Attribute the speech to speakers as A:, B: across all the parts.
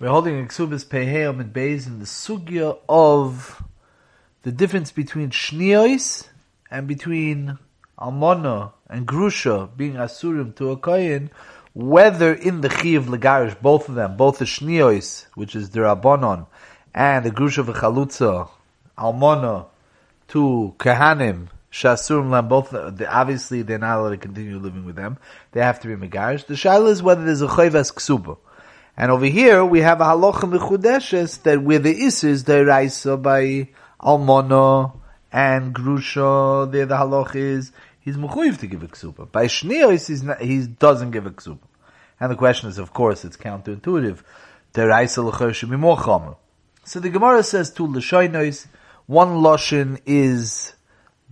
A: We're holding a Ksubis Peheo and Beis in the sugya of the difference between Shniois and between Almona and Grusha being Asurim to a Koyin, whether in the Chi of Legarish, both of them, both the Shniois, which is the and the Grusha of V'Chalutza, Almona, to Kahanim, Shasurim Lam, both, obviously they're not allowed to continue living with them. They have to be Megarish. The Shaila is whether there's a Chayvas Ksuba. And over here we have a halacha mechudeshes that where the is the raisa by almona and grusha, there the halacha is he's mechuyev to give a ksuba. By shnios he's not, he doesn't give a ksuba. And the question is, of course, it's counterintuitive. The raisa l'cher should be more chomer. So the Gemara says two l'shoynois. One loshin is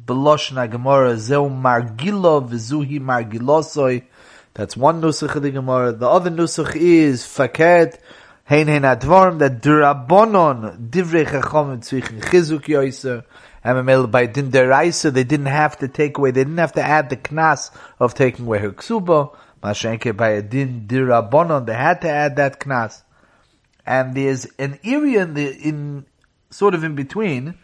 A: beloshna Gemara zeu margilo v'zuhi margilosoi that's one nusach of the Gemara. The other nusach is faket hein hein advarm that durabonon divrei chachamim tzvichin chizuk yoiser. And by din deraisa, they didn't have to take away, they didn't have to add the knas of taking away her ksuba. Mashenke by a din dirabonon, they had to add that knas. And there's an area in the, in, sort of in between,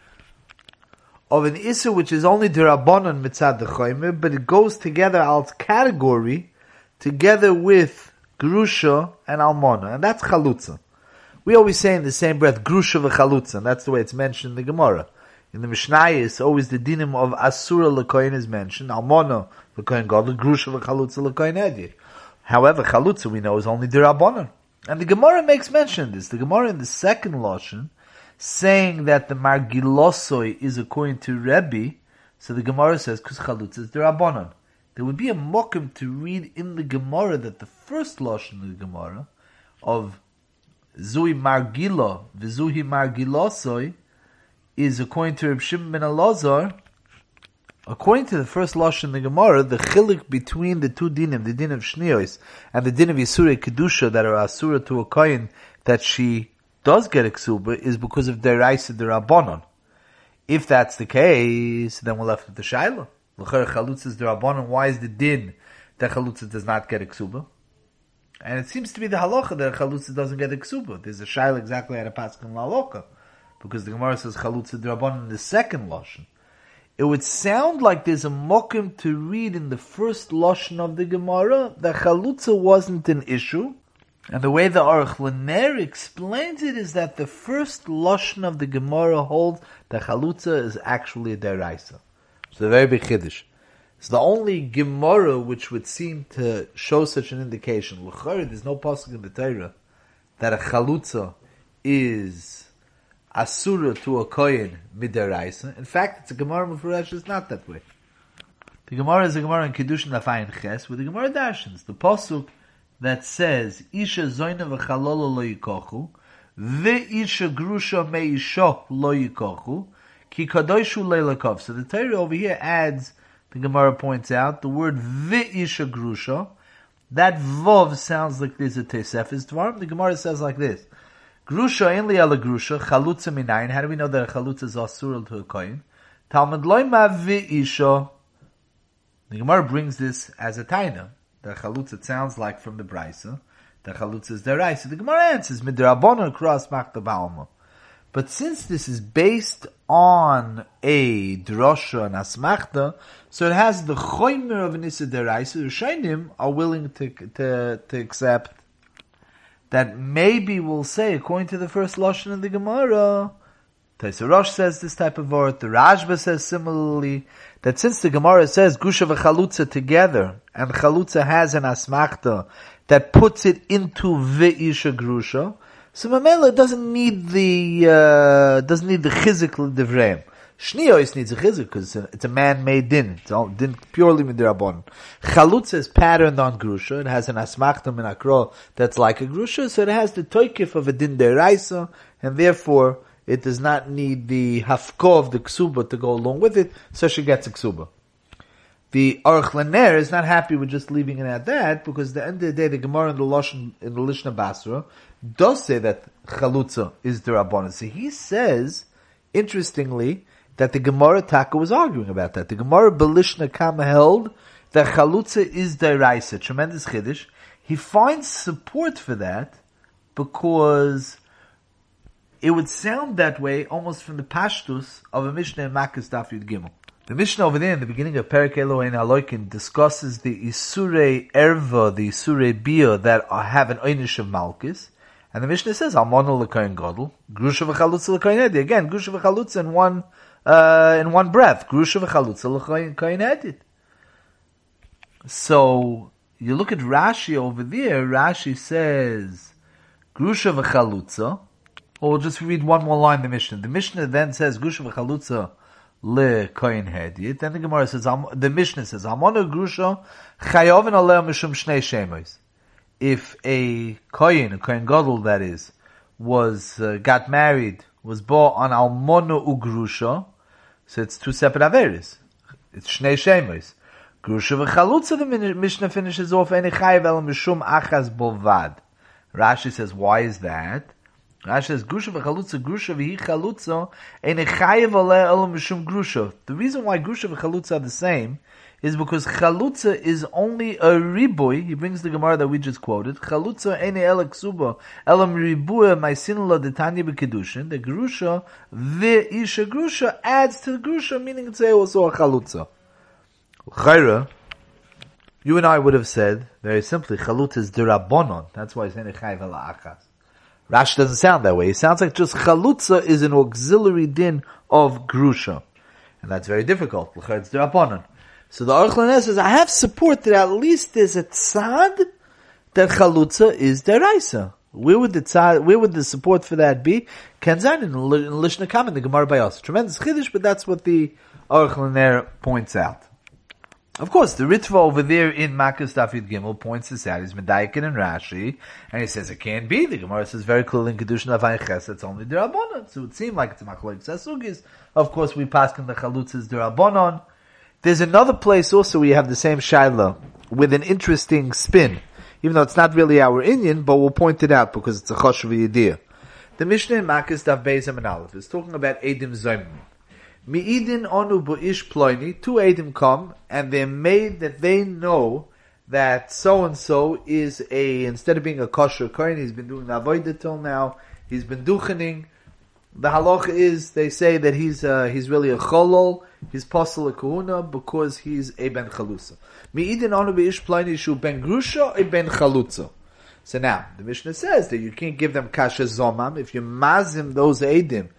A: of an issa which is only dirabonon mitzad the but it goes together as category, together with Grusha and Almona, and that's Chalutza. We always say in the same breath, Grusha v'Chalutza, and that's the way it's mentioned in the Gemara. In the Mishnayis, always the dinim of Asura Lekoin is mentioned, Almona Lekoin God, Grusha v'Chalutza Lekoin Edir. However, Chalutza we know is only Dirabona. And the Gemara makes mention of this. The Gemara in the second Lashon, saying that the Margilosoi is according to Rebbe, so the Gemara says, because Chalutza is Dirabonon there would be a mokum to read in the Gemara that the first lashon of the Gemara of Zui Margila v'Zui Margilosoi is according to Reb Shimon ben Elazar. According to the first lashon in the Gemara, the chilik between the two dinim, the din of Shnios and the din of Yisura Kedusha that are asura to a kohen that she does get exuba is because of deraisa derabonon. If that's the case, then we're left with the shaila. L'cher chalutza is derabanan. Why is the din that chalutza does not get a ksuba? And it seems to be the halacha that chalutza doesn't get a ksuba. There's a shaila exactly at a pasuk in halacha, because the Gemara says chalutza derabanan in the second lashon. It would sound like there's a mokim to read in the first lashon of the Gemara that chalutza wasn't an issue. And the way the Aruch LaNer explains it is that the first lashon of the Gemara holds that chalutza is actually a deraisa. It's a very big chiddush. It's the only Gemara which would seem to show such an indication. L'chari, there's no pasuk in the Torah that a chalutza is asura to a kohen midaraisa. In fact, it's a Gemara Mufresh is not that way. The Gemara is a Gemara in Kiddushin Daf Ayin Ches, with the Gemara dashens the pasuk that says Isha zoyna v'chalolo lo yikochu, ve'isha grusha me'isha lo yikochu, Leilakov. So the Torah over here adds, the Gemara points out, the word v'isha grusha. That vov sounds like there's a tesefis dvarim. The Gemara says like this. Grusha in ala grusha, chalutza minayin. How do we know that a chalutza is asur to a kohen? Talmud loy ma v'isha. The Gemara brings this as a taina. The chalutza sounds like from the brisa. The chalutza is the deraisa. The Gemara answers, midrabon cross machta ba'alma. But since this is based on a drosha and asmachta, so it has the choimer of an issa deraisa, the shainim are willing to, to, to accept that maybe we'll say, according to the first lashon of the Gemara, Taisa Rosh says this type of word, the Rashba says similarly, that since the Gemara says Gusha v'chalutza together, and chalutza has an asmachta that puts it into ve'isha grusha, so Mamela doesn't need the uh, doesn't need the physical devreim. Shniyos needs a chizik because it's a, man-made din. It's all din purely midirabon. Chalutza is patterned on grusha. It has an asmachtum in akro that's like a grusha, so it has the toikif of a din deraisa, and therefore it does not need the hafko of the ksuba to go along with it, so she gets a ksuba. The Aruch LaNer is not happy with just leaving it at that because at the end of the day, the Gemara in the Lashon in the Lishna Basra does say that chalutza is the rabbanon. So he says, interestingly, that the Gemara Taka was arguing about that. The Gemara Belishna Kam held that chalutza is the raisa. Tremendous chiddush. He finds support for that because it would sound that way almost from the pashtus of a Mishnah in Makkah Daf Yud Gimel. The Mishnah over there in the beginning of Perik Elohein Aloikin discusses the Isurei Erva, the Isurei Bia that have an Einish of Malchus. And the Mishnah says, Almonu l'koyin godel, grusha v'chalutza l'koyin edit. Again, grusha v'chalutza in one, uh, in one breath. Grusha v'chalutza l'koyin edit. So, you look at Rashi over there, Rashi says, grusha v'chalutza, or we'll just read one more line in the Mishnah. The Mishnah then says, grusha v'chalutza l'koyin edit. Then the Gemara says, the Mishnah says, Almonu grusha chayovin aleh mishum shnei shemos if a kohen, a kohen gadol that is, was uh, got married, was born on almona ugrusha, so it's two separate averis. It's shnei shemos. Grusha v'chalutza, the Mishnah finishes off, any chayiv el mishum achaz bovad. Rashi says, why is that? Rashi says, Grusha v'chalutza, Grusha v'hi chalutza, any chayiv el mishum grusha. The reason why Grusha v'chalutza are the same is because chalutza is only a riboy. He brings the Gemara that we just quoted. Chalutza ene elek suba elam ribuya maisinula detanya b'kedushin. The grusha the isha grusha adds to the grusha, meaning it's also a chalutza. Chayra, you and I would have said very simply, chalutza is derabonon. That's why it's ene chayv achas. Rash doesn't sound that way. It sounds like just chalutza is an auxiliary din of grusha. And that's very difficult. It's derabonon. So the Aruch says, I have support that at least there's a tzad that chalutza is deraisa. Where would the tzad, where would the support for that be? Kenzan in Lishna Kam in the Gemara Bayos. Tremendous chiddush, but that's what the Aruch points out. Of course, the Ritva over there in Makkah David Gimel points this out. He's Medaikin and Rashi, and he says it can't be. The Gemara says very clearly in Kedushin Avay Ches, it's only Dirabonon. So it would seem like it's a Machloik Sasugis. Of course, we pass in the Chalutz is Dirabonon. There's another place also where you have the same Shaila with an interesting spin, even though it's not really our Indian, but we'll point it out because it's a choshev idea. The Mishnah in Makis Dav Beis and Aleph is talking about Edim Zayim. Mi'idin onu bu'ish ploini, two Edim come, and they're made that they know that so and so is a, instead of being a kosher kohen, he's been doing avodah till now, he's been duchening. The halach is, they say that he's, uh, he's really a cholol, He's posel a kahuna because he's a ben chalusa. Mi'idin onu shu ben grusha a ben chalutza. So now, the Mishnah says that you can't give them kasha zomam. If you mazim those edim,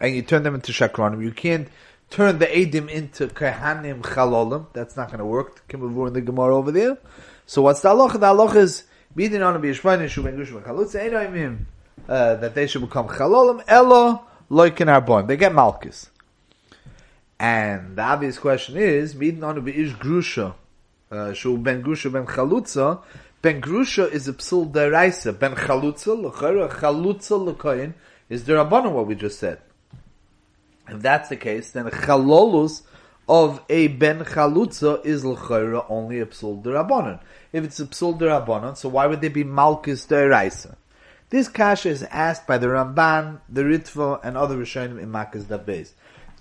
A: and you turn them into shakronim, you can't turn the edim into kahanim chalolim. That's not going to work. Kimavur in the Gemara over there. So what's the halacha? The halacha is, Mi'idin onu be'ish shu ben grusha ben uh, that they should become chalolim, elo loikin arbon. They get malchus. And the obvious question is, Midin Anu Be'ish Grusha, uh, Shu Ben Grusha Ben Chalutza, Ben Grusha is a psul deraisa, Ben Chalutza, L'chara, Chalutza L'koyin, is the Rabbanon what we just said. If that's the case, then Chalolus of a Ben Chalutza is L'chara only a psul derabanan. If it's a psul derabanan, so why would they be Malkus deraisa? This kasha is asked by the Ramban, the Ritva, and other Rishonim in Makkah's Dabbez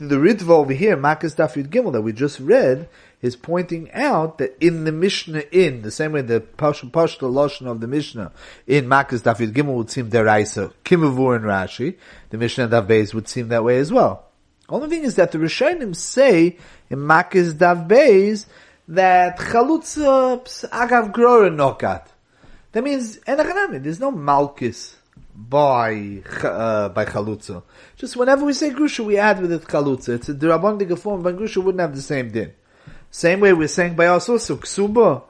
A: the Ritva over here, Makas Dafyud Gimel, that we just read, is pointing out that in the Mishnah, in the same way the Pashta Lashon of the Mishnah in Makas Dafyud Gimel would seem deraisa, Kimavur and Rashi, the Mishnah Dav Beis would seem that way as well. Only thing is that the Rishonim say in Makas Dav that Chalutza uh, Agav Grora Nokat. That means, there's no Malkis by uh, by chalutza. Just whenever we say grusha, we add with it chalutza. It's a derabon form, but grusha wouldn't have the same din. Same way we're saying by us also ksuba,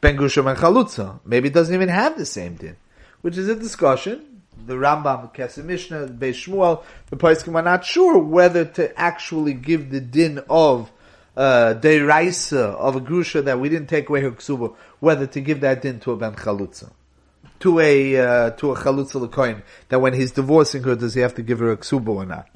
A: ben grusha ben chalutza. Maybe it doesn't even have the same din, which is a discussion. The Rambam, Kesef Mishnah, Beis Shmuel, the Paiskim are not sure whether to actually give the din of uh, deraisa of a grusha that we didn't take away her ksuba, whether to give that din to a ben chalutza to a uh, to a chalutza coin that when he's divorcing her, does he have to give her a ksuba or not?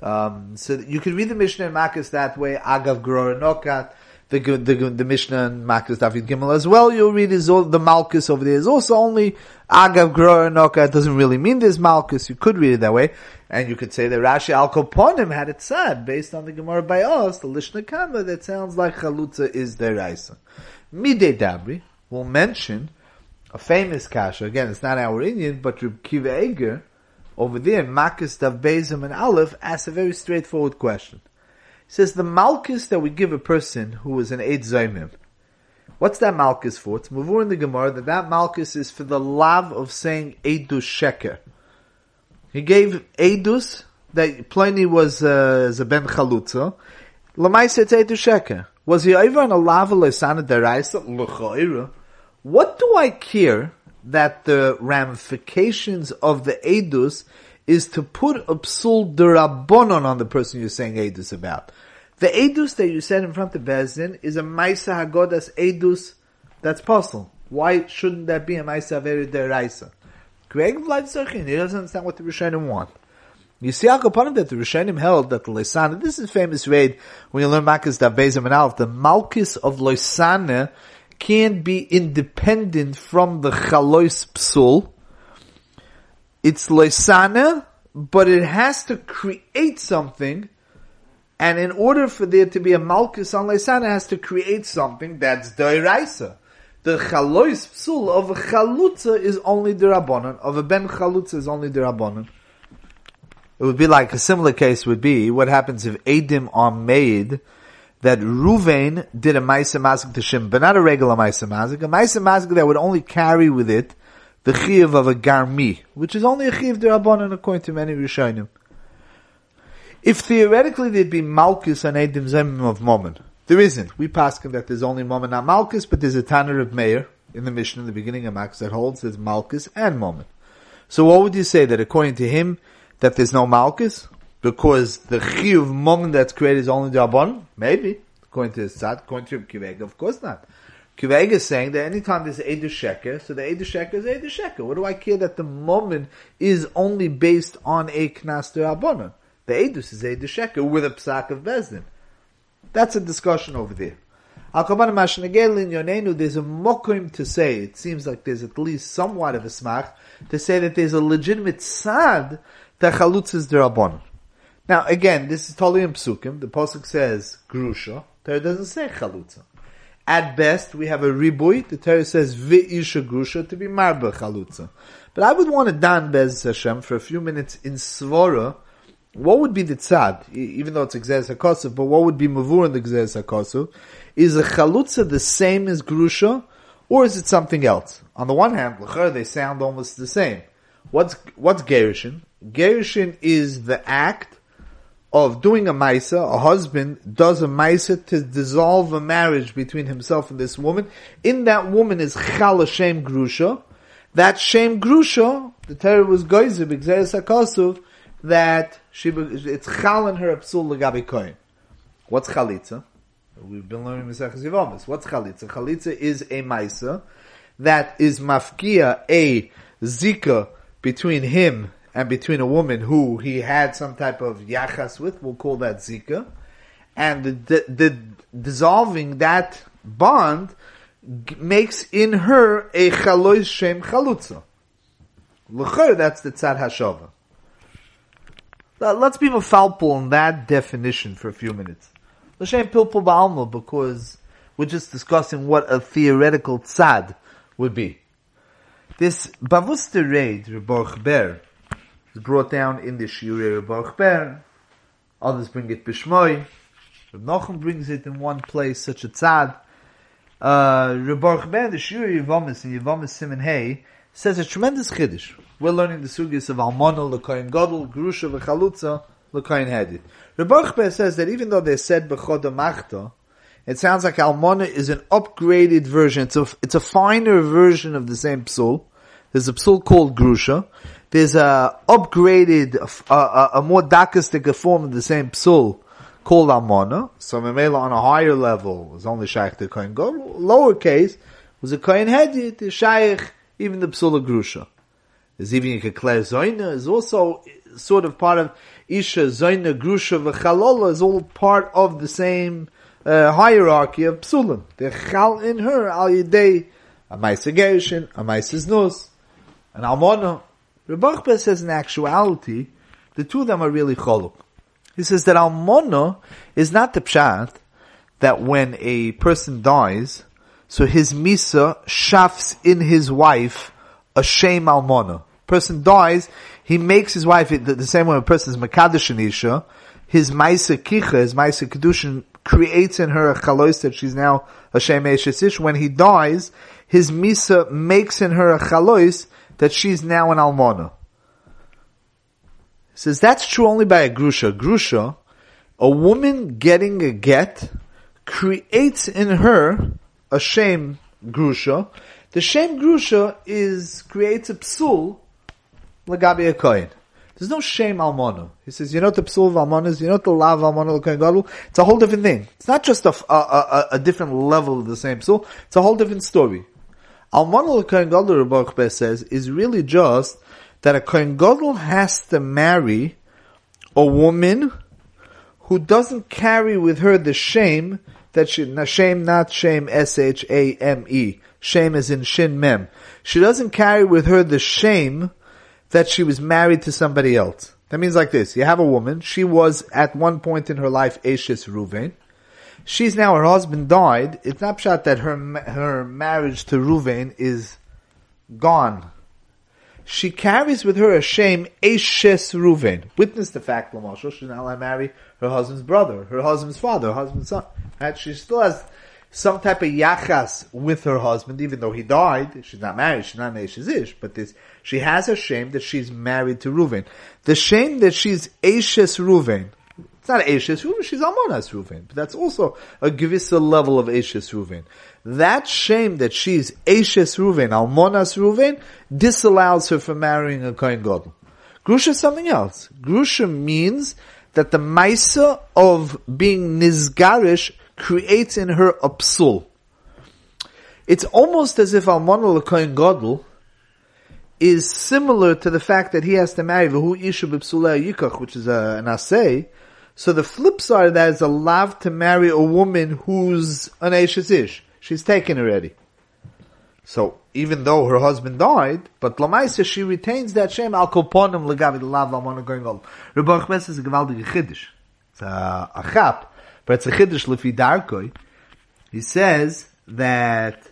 A: Um, so you can read the Mishnah in Makis that way. Agav Gror Nokat. The, the, the Mishnah and Makis David Gimel as well. You'll read is all, the Malkus over there is also only Agav Gror Nokat. It doesn't really mean there's Malkus. You could read it that way. And you could say that Rashi Al Koponim had it said based on the Gemara by us, the Lishna Kama, that sounds like Chalutza is their Raisa. Midei Dabri will mention a famous kasha. Again, it's not our Indian, but Reb Kiva Eger over there Makis Dav Bezim and Aleph asks a very straightforward question. Says the malchus that we give a person who is an Eid Zaymim, what's that malchus for? It's Mavur in the Gemara that that malchus is for the love of saying edus Sheker. He gave edus that Pliny was uh, a ben chalutza. Lamaisa Eidus Sheker. Was he ever on a lava lesana deraisa? What do I care that the ramifications of the edus is to put a psul derabonon on the person you're saying edus about? The edus that you said in front of Bezin is a maisa hagodas edus that's possible. Why shouldn't that be a maisa very deraisa? Greg Vlad he doesn't understand what the Rishonim want. You see how upon that the Rishonim held that the Loisana, this is famous raid when you learn Makkah's Davezim and Alf, the Malchus of Loisana can't be independent from the Chalois Psul. It's Loisana, but it has to create something, and in order for there to be a Malchus on Loisana, it has to create something that's Doiraisa. The Chalois Psul of a Chalutza is only the Rabbanon, of a Ben Chalutza is only the Rabbanon. It would be like a similar case would be what happens if Adim are made that Ruvain did a Maisa Mazik to Shim, but not a regular Maisa Mazik, a Maisa Mazik that would only carry with it the Chiv of a Garmi, which is only a Chiv Derabonon according to many Rishonim. If theoretically there'd be Malchus and Adim Zemim of Momen, there isn't. We pass that there's only Momen, not Malchus, but there's a Tanner of Meir in the mission in the beginning of Malchus that holds there's Malchus and Momen. So what would you say that according to him, that there's no Malchus? Because the Chiyuv moment that's created is only Abon? Maybe. According to Sad, according to Kivega, of course not. Kivega is saying that anytime there's Eidu Sheker, so the Eidu Sheker is Eidu Sheker. What do I care that the moment is only based on a Knas de The Eidus is Eidu Sheker with a Psak of Bezdin. That's a discussion over there. There's a mokim to say, it seems like there's at least somewhat of a smach, to say that there's a legitimate sad that chalutz is derabon. Now again, this is totally in psukim. The pasuk says grusha. Torah doesn't say chalutza. At best, we have a ribui. The Torah says v'isha grusha to be marba chalutza. But I would want to dan bez Hashem for a few minutes in svora. What would be the tzad, even though it's exeres hakosu, but what would be mavur in the exeres hakosu? Is a chalutza the same as grusha, or is it something else? On the one hand, they sound almost the same. What's what's gerushin? Gerushin is the act of doing a maisa. A husband does a maisa to dissolve a marriage between himself and this woman. In that woman is chal shem grusha. That shem grusha, the Torah was goyzib, exeris that she, it's chal in her absul legabi koin. What's chalitza? We've been learning Mesechus Yivamis. What's chalitza? Chalitza is a maisa that is mafkia a zika between him and between a woman who he had some type of yachas with, we'll call that zika, and the, the, the dissolving that bond makes in her a chalois shem chalutza. L'cher, that's the tzad hashava. Let's be mafalpul on that definition for a few minutes. L'shem pilpul ba'alma, because we're just discussing what a theoretical tzad would be. This Bavuster raid, Reb Baruch Ber, is brought down in the Shiurei Baruch Ber. Others bring it Bishmoy. Reb Nochem brings it in one place, such a tzad. Uh, Reb Baruch Ber, the Shiurei Yevomis, in Yevomis Simon Hay, says a tremendous chiddush. We're learning the sugis of Almona, Lekoyin Godel, Grusha, V'chalutza, Lekoyin Hedid. Reb Baruch Ber says that even though they said B'choda Machta, it sounds like Almona is an upgraded version. It's a, it's a finer version of the same psul. There's a psul called Grusha. There's a upgraded, a, a, a more dakistic form of the same psul called Amona. So Memela on a higher level was only Shaykh the Kohen Gadol. Lower case was a Kohen Hedit, the Shaykh, even the psul of Grusha. There's even a Kekler Zoyna is also sort of part of Isha, Zoyna, Grusha, V'chalola is all part of the same uh, hierarchy of psulim. The chal in her al yidei a ma'aser gerushin, a ma'aser znus, an almona. Rebachbe says in actuality, the two of them are really choluk. He says that almona is not the pshat that when a person dies, So his misa shafts in his wife a shame almona. Person dies, he makes his wife, the, the same way a person is Makadish Isha, his Maisa Kicha, his Maisa Kedushin, creates in her a chalois that she's now a Shem Ish. When he dies, his Misa makes in her a chalois that she's now an Almona. He says that's true only by a Grusha. Grusha, a woman getting a get, creates in her a shame Grusha. The shame Grusha is, creates a psul, lagabi a kohen. There's no shame almana. He says, you know the psul of almana is? You know the lav almana l'kohen gadol? It's a whole different thing. It's not just a, a, a, a different level of the same psul. It's a whole different story. Almana l'kohen gadol, Rabbi says, is really just that a kohen gadol has to marry a woman who doesn't carry with her the shame that she, shame, not shame, S-H-A-M-E. Shame is in shin mem. She doesn't carry with her the shame that she was married to somebody else. That means like this. You have a woman. She was at one point in her life Ashes Ruvain. She's now, her husband died. It's not shot that her, her marriage to Ruvain is gone. She carries with her a shame Ashes Ruvain. Witness the fact, Lamashal, she's now allowed to marry her husband's brother, her husband's father, her husband's son. Right? She still has some type of yachas with her husband, even though he died. She's not married. She's not Ashes Ish, but this she has a shame that she's married to Reuven. The shame that she's Ashes Reuven. It's not Ashes Reuven, she's Amonas Reuven. But that's also a givisa level of Ashes Reuven. That shame that she's Ashes Reuven, Almonas Reuven, disallows her from marrying a Kohen Gadol. Grusha is something else. Grusha means that the Maisa of being Nizgarish creates in her a psul. It's almost as if Almona Kohen Gadol is similar to the fact that he has to marry V'hu Isha B'psulei Yikach, which is a, an asay. So the flip side of that is allowed to marry a woman who's an Ashes Ish. She's taken already. So even though her husband died, but Lamaisa she retains that shame al koponim legavi the lav amona going on. Achmes is a gewaldige. It's a, a chap, but it's a chiddush lefi darkoi. He says that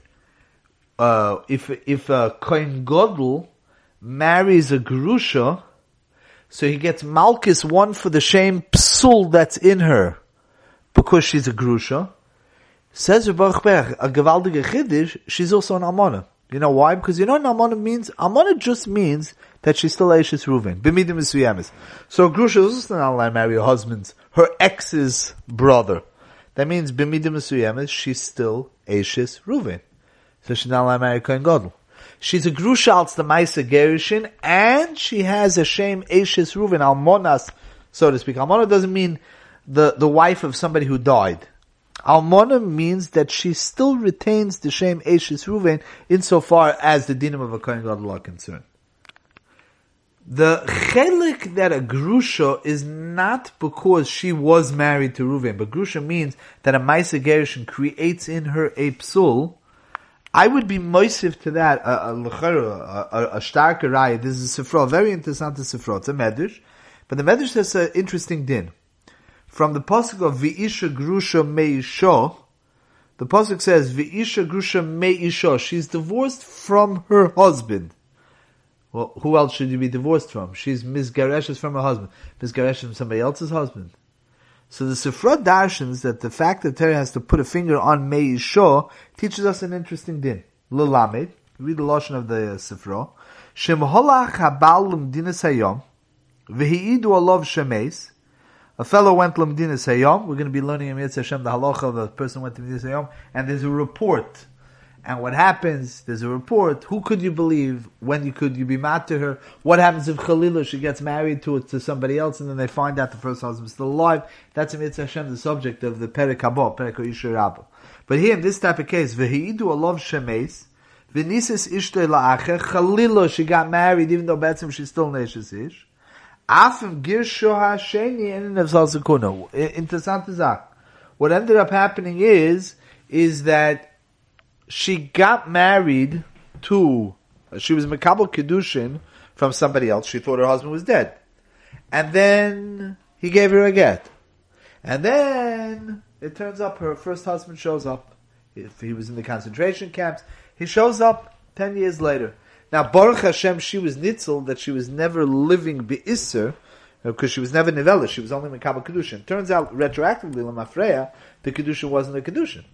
A: uh, if if a kohen marries a Grusha, so he gets Malchus one for the shame psul that's in her, because she's a Grusha. Says Berg, a gewaldige Chiddish, she's also an Almana. You know why? Because you know what Almana means? Almana just means that she's still Aishis Reuven. B'midim Misuyamis. So Grusha is also not allowed to marry her husband's, her ex's brother. That means B'midim Misuyamis, she's still Aishis Reuven. So she's not allowed to marry Kohen Gadol. She's a grusha the Maisa Gerishin, and she has a shame Ashes Reuven, Almonas, so to speak. Almona doesn't mean the, the wife of somebody who died. Almona means that she still retains the shame Ashes Reuven insofar as the dinim of a Kohen Gadol are concerned. The chelik that a grusha is not because she was married to Reuven, but grusha means that a Maisa Gerishin creates in her a psul, I would be moisiv to that, a, a, starker raya. This is a sifra, very interesting sifra. It's a medrash. But the medrash has an interesting din. From the pasuk of V'isha Grusha Meisha, the pasuk says V'isha Grusha Meisha. She's divorced from her husband. Well, who else should you be divorced from? She's misgareshes from her husband. Misgareshes from somebody else's husband. So the Sifra darshans that the fact that Terry has to put a finger on Mei Meisha teaches us an interesting din. Lelamed, read the lashon of the uh, Sifra. Shem holach habal l'mdinas hayom, v'hi'idu alav shemes. A fellow went l'mdinas hayom. We're going to be learning in Mitzvah Hashem the halacha of a person went to l'mdinas hayom, and there's a report and what happens, there's a report, who could you believe, when you could you be mad to her, what happens if Khalila, she gets married to to somebody else, and then they find out the first husband is still alive, that's in Mitzvah Hashem, the subject of the Perek Habo, Perek Yishu But here, in this type of case, V'hi'idu alav shemes, v'nisis ishte la'acher, Khalila, she got married, even though Betzim, she's still Neshes Ish, Afim girsho ha'sheni, and Nefzal Sekuna. What ended up happening is, is that she got married to, she was Mekabel Kedushin from somebody else. She thought her husband was dead. And then he gave her a get. And then it turns up her first husband shows up. if he was in the concentration camps. He shows up ten years later. Now, Baruch Hashem, she was nitzel that she was never living be'isser, uh, because she was never nivella, she was only Mekabal Kedushin. Turns out, retroactively, Lamafreya, the Kedushin wasn't a Kedushin.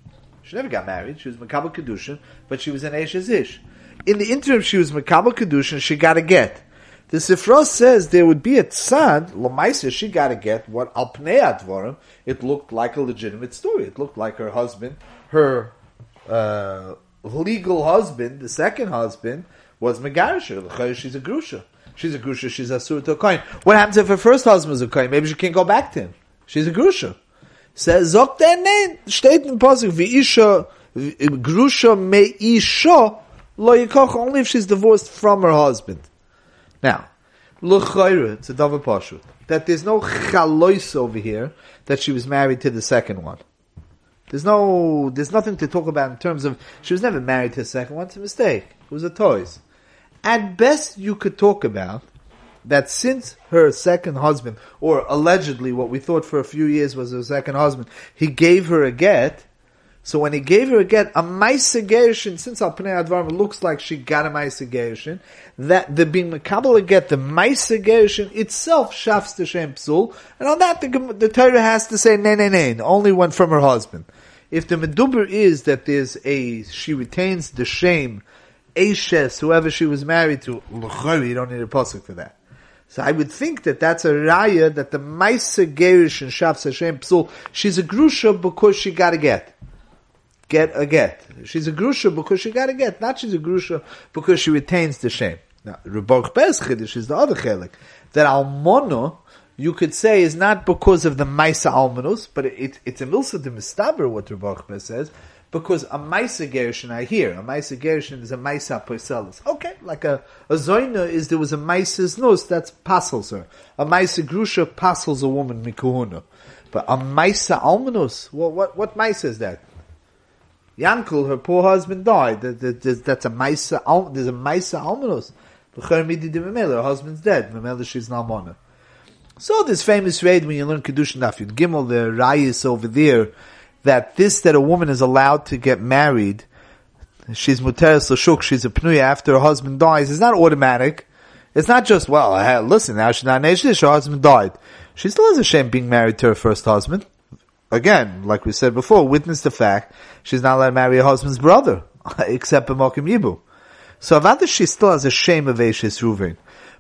A: She never got married, she was Mekabal Kedushin, but she was an Eish Ish. In the interim, she was Mekabal Kedushin, she got a get. The Sifra says there would be a tzad, Lamaisa, she got to get what Alpnei Advarim, it looked like a legitimate story. It looked like her husband, her uh, legal husband, the second husband, was Megarisha. She's a Grusha. She's a Grusha, she's a Surah coin. What happens if her first husband was a coin? Maybe she can't go back to him. She's a Grusha. Zok der nein, steht in wie Isha, Grusha me Isha, lo yikoch, only if she's divorced from her husband. Now, L'chayra, it's a davar pashut. That there's no chalois over here that she was married to the second one. There's no, there's nothing to talk about in terms of she was never married to the second one. It's a mistake. It was a toys. At best, you could talk about that since her second husband, or allegedly what we thought for a few years was her second husband, he gave her a get. So when he gave her a get, a Maisa since Al Pnei Advarim looks like she got a Maisa that the being Makabal get, the Maisa itself shafts the Shem Psul, and on that the, the Torah has to say, nay, nay, nay, only one from her husband. If the Meduber is that there's a, she retains the shame, Ashes, whoever she was married to, you don't need a pasuk for that. So I would think that that's a raya that the Maisa Gerish and Shafs Hashem Psul, she's a grusha because she got a get get a get. She's a grusha because she got a get, not she's a grusha because she retains the shame. Now, Rebok Bez Chiddush is the other chelik. That almono, you could say, is not because of the Maisa Almanus, but it, it's a milsa de mistaber, what Rebok Bez says, because a Maisa Gershin I hear, a Maisa Gershin is a Maisa Poiselis. Okay, like a, a Zoina is there was a Maisa's nose, that's passels her. A Maisa Grusha passels a woman Mikuhuna. But a Maisa Almanus, well, what, what Maisa is that? Yankel, her poor husband died. That's a Maisa, there's a Maisa Almanos. Her husband's dead. Memela, she's an Almana. So this famous raid when you learn Kedushin Daf Gimel, the Rayis over there, that this, that a woman is allowed to get married, she's Muteris Lashuk, she's a Pnuya after her husband dies, is not automatic. It's not just, well, listen, now she's not Neshish, her husband died. She still has a shame being married to her first husband again, like we said before, witness the fact she's not allowed to marry her husband's brother, except B'mokim Yibu. So Avada she still has a shame of Eishes Ruvain.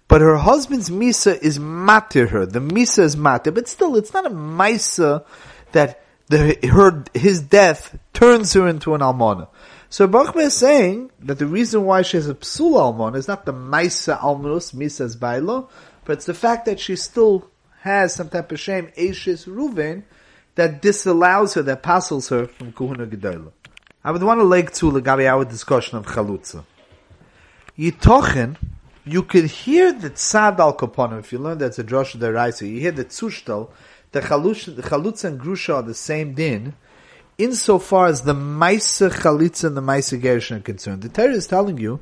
A: But her husband's Misa is matir her. The Misa is matir, but still it's not a Misa that the, her, his death turns her into an Almana. So Baruch is saying that the reason why she has a psul almana is not the Maisa almanus, Misa's bailo, but it's the fact that she still has some type of shame, Eishes Ruvain, that disallows her, that passes her from Kuhuna Gedola. I would want to link to the Lagabi our discussion of Chalutza. Yitochen, you could hear the Tzad al Kaponim, if you learn that's a Josh the Raisa, you hear the Tzushtal, the chalutz and Grusha are the same din, insofar as the Maisa Chalitza and the Maisa Gerish are concerned. The Torah is telling you,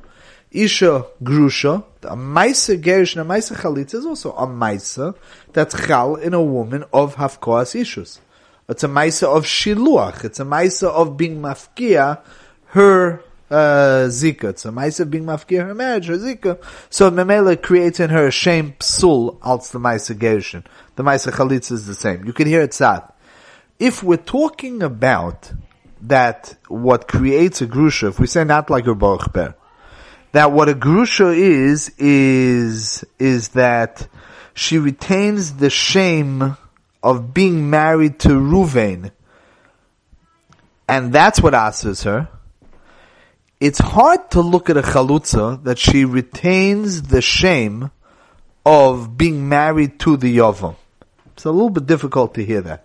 A: Isha Grusha, a Maisa Gerish and a Maisa Chalitza is also a Maisa that's Chal in a woman of Hafkoas Ishus. It's a Maisa of Shiluach. It's a Maisa of being Mafkia, her uh, Zika. It's a Maisa of being Mafkia, her marriage, her Zika. So Memela creates in her a shame psul als the Maisa Gershin. The Maisa Chalitza is the same. You can hear it sad. If we're talking about that what creates a grusha, if we say not like a Baruch Ber, that what a grusha is, is, is that she retains the shame of being married to Ruvain, and that's what asks her, it's hard to look at a chalutza that she retains the shame of being married to the Yavam. It's a little bit difficult to hear that.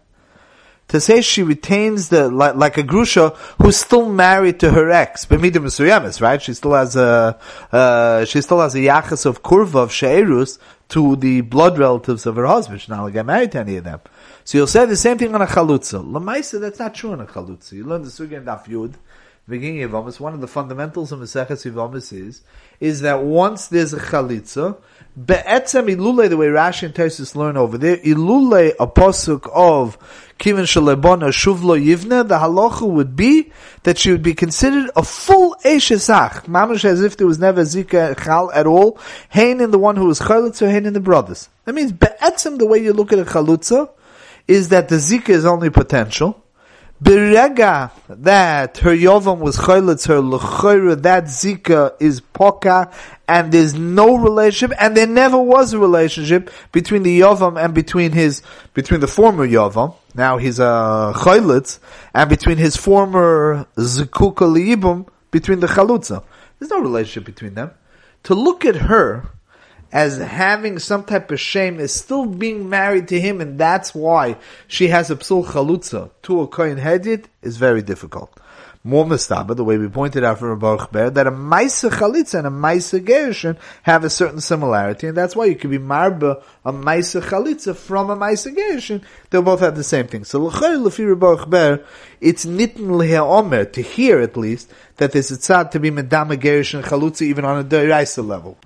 A: To say she retains the, like, like a Grusha who's still married to her ex, Bemida Misuyamis, right? She still has a, uh, she still has a yachas of kurva of Sheirus to the blood relatives of her husband. She's not going to get married to any of them. So you'll say the same thing on a chalutza. Lamaisa, that's not true on a chalutza. You learn the sugi and daf yud Begin Yavamis, one of the fundamentals of Maseches Yavamis is, is that once there's a chalitza, be'etzem ilule, the way Rashi and Tesis learn over there, ilule a posuk of kivin shalebona shuvlo yivne, the halacha would be that she would be considered a full eshesach, mamash as if there was never zika chal at all, hain in the one who was chalitza, hain in the brothers. That means be'etzem, the way you look at a chalutza, is that the zika is only potential, Berega that her Yovam was Choylitz, her L'choyra, that Zika is Poka, and there's no relationship, and there never was a relationship between the Yovam and between his, between the former Yovam, now he's a uh, Choylitz, and between his former Zikuka Liibum, between the Chalutza. There's no relationship between them. To look at her, as having some type of shame is still being married to him, and that's why she has a psul chalutza to a kohen hedid is very difficult. More mistaba, the way we pointed out from Baruch Ber, that a maisa chalitza and a maisa gershon have a certain similarity, and that's why you could be marba a maisa chalitza from a maisa gershon. They both have the same thing. So l'chayr l'fi Baruch Ber, it's nitten omer to hear at least that there's a tzad to be medama gershon chalutza even on a deraisa level.